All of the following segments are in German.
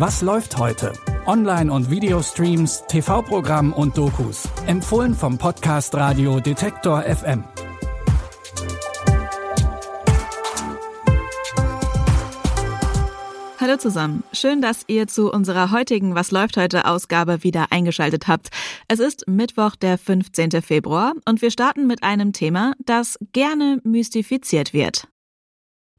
Was läuft heute? Online- und Videostreams, TV-Programm und Dokus. Empfohlen vom Podcast Radio Detektor FM. Hallo zusammen. Schön, dass ihr zu unserer heutigen Was läuft heute Ausgabe wieder eingeschaltet habt. Es ist Mittwoch, der 15. Februar und wir starten mit einem Thema, das gerne mystifiziert wird.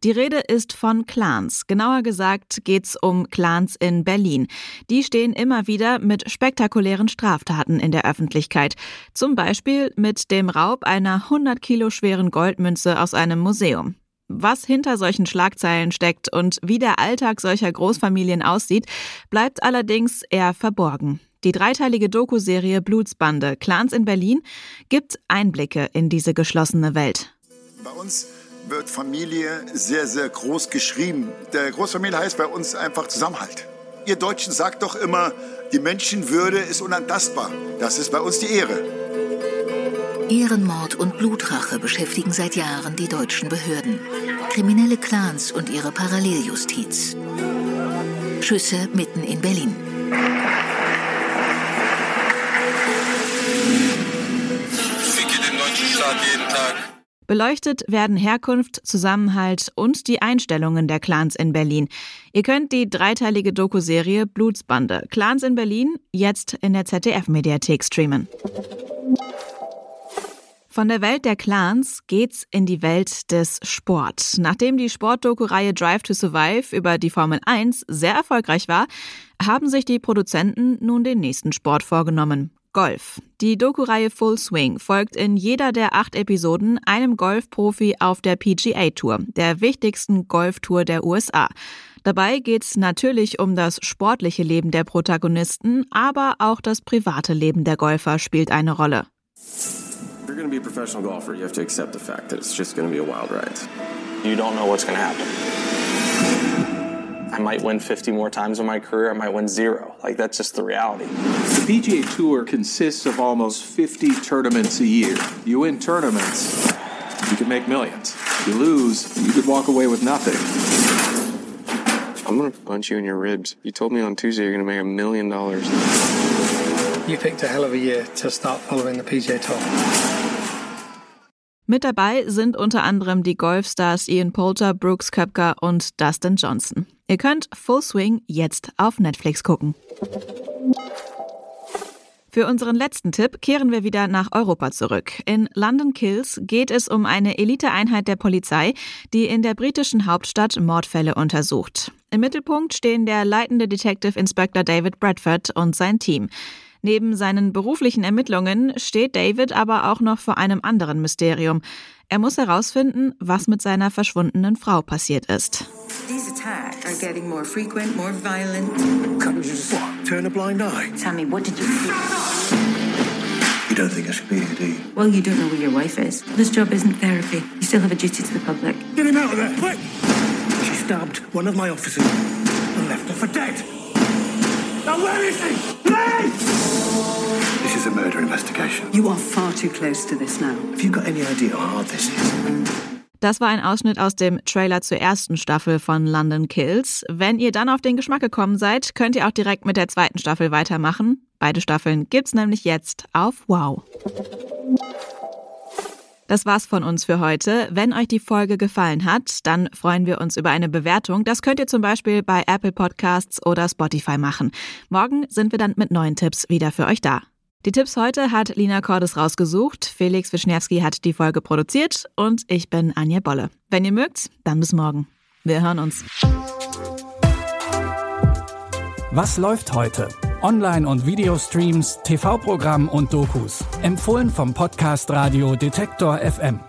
Die Rede ist von Clans. Genauer gesagt geht's um Clans in Berlin. Die stehen immer wieder mit spektakulären Straftaten in der Öffentlichkeit. Zum Beispiel mit dem Raub einer 100 Kilo schweren Goldmünze aus einem Museum. Was hinter solchen Schlagzeilen steckt und wie der Alltag solcher Großfamilien aussieht, bleibt allerdings eher verborgen. Die dreiteilige Doku-Serie Blutsbande Clans in Berlin gibt Einblicke in diese geschlossene Welt. Bei uns wird Familie sehr, sehr groß geschrieben. Der Großfamilie heißt bei uns einfach Zusammenhalt. Ihr Deutschen sagt doch immer, die Menschenwürde ist unantastbar. Das ist bei uns die Ehre. Ehrenmord und Blutrache beschäftigen seit Jahren die deutschen Behörden. Kriminelle Clans und ihre Paralleljustiz. Schüsse mitten in Berlin. Ficke den deutschen Staat jeden Tag. Beleuchtet werden Herkunft, Zusammenhalt und die Einstellungen der Clans in Berlin. Ihr könnt die dreiteilige Doku-Serie Blutsbande Clans in Berlin jetzt in der ZDF-Mediathek streamen. Von der Welt der Clans geht's in die Welt des Sport. Nachdem die Sportdoku-Reihe Drive to Survive über die Formel 1 sehr erfolgreich war, haben sich die Produzenten nun den nächsten Sport vorgenommen. Golf. Die Doku-Reihe Full Swing folgt in jeder der acht Episoden einem Golfprofi auf der PGA Tour, der wichtigsten Golftour der USA. Dabei geht's natürlich um das sportliche Leben der Protagonisten, aber auch das private Leben der Golfer spielt eine Rolle. You're going to be a professional golfer, you have to accept the fact that it's just going to be a wild ride. You don't know what's going to happen. I might win 50 more times in my career. I might win zero. Like, that's just the reality. The PGA Tour consists of almost 50 tournaments a year. You win tournaments, you can make millions. You lose, you could walk away with nothing. I'm going to punch you in your ribs. You told me on Tuesday you're going to make a million dollars. You picked a hell of a year to start following the PGA Tour. Mit dabei sind unter anderem die Golfstars Ian Poulter, Brooks Köpker und Dustin Johnson. Ihr könnt Full Swing jetzt auf Netflix gucken. Für unseren letzten Tipp kehren wir wieder nach Europa zurück. In London Kills geht es um eine Eliteeinheit der Polizei, die in der britischen Hauptstadt Mordfälle untersucht. Im Mittelpunkt stehen der leitende Detective Inspector David Bradford und sein Team. Neben seinen beruflichen Ermittlungen steht David aber auch noch vor einem anderen Mysterium. Er muss herausfinden, was mit seiner verschwundenen Frau passiert ist. These attacks are getting more frequent, more violent. Can't you just what, turn a blind eye? Tell me, what did you see? You don't think I should be here, do you? Well, you don't know where your wife is. This job isn't therapy. You still have a duty to the public. Get him out of there, quick! She stabbed one of my officers and left her for dead. Now where is he? Please! This is a murder investigation. You are far too close to this now. Have you got any idea how hard this is? Das war ein Ausschnitt aus dem Trailer zur ersten Staffel von London Kills. Wenn ihr dann auf den Geschmack gekommen seid, könnt ihr auch direkt mit der zweiten Staffel weitermachen. Beide Staffeln gibt's nämlich jetzt auf Wow. Das war's von uns für heute. Wenn euch die Folge gefallen hat, dann freuen wir uns über eine Bewertung. Das könnt ihr zum Beispiel bei Apple Podcasts oder Spotify machen. Morgen sind wir dann mit neuen Tipps wieder für euch da. Die Tipps heute hat Lina Cordes rausgesucht, Felix Wischniewski hat die Folge produziert und ich bin Anja Bolle. Wenn ihr mögt, dann bis morgen. Wir hören uns. Was läuft heute? Online- und Videostreams, TV-Programm und Dokus. Empfohlen vom Podcast Radio Detektor FM.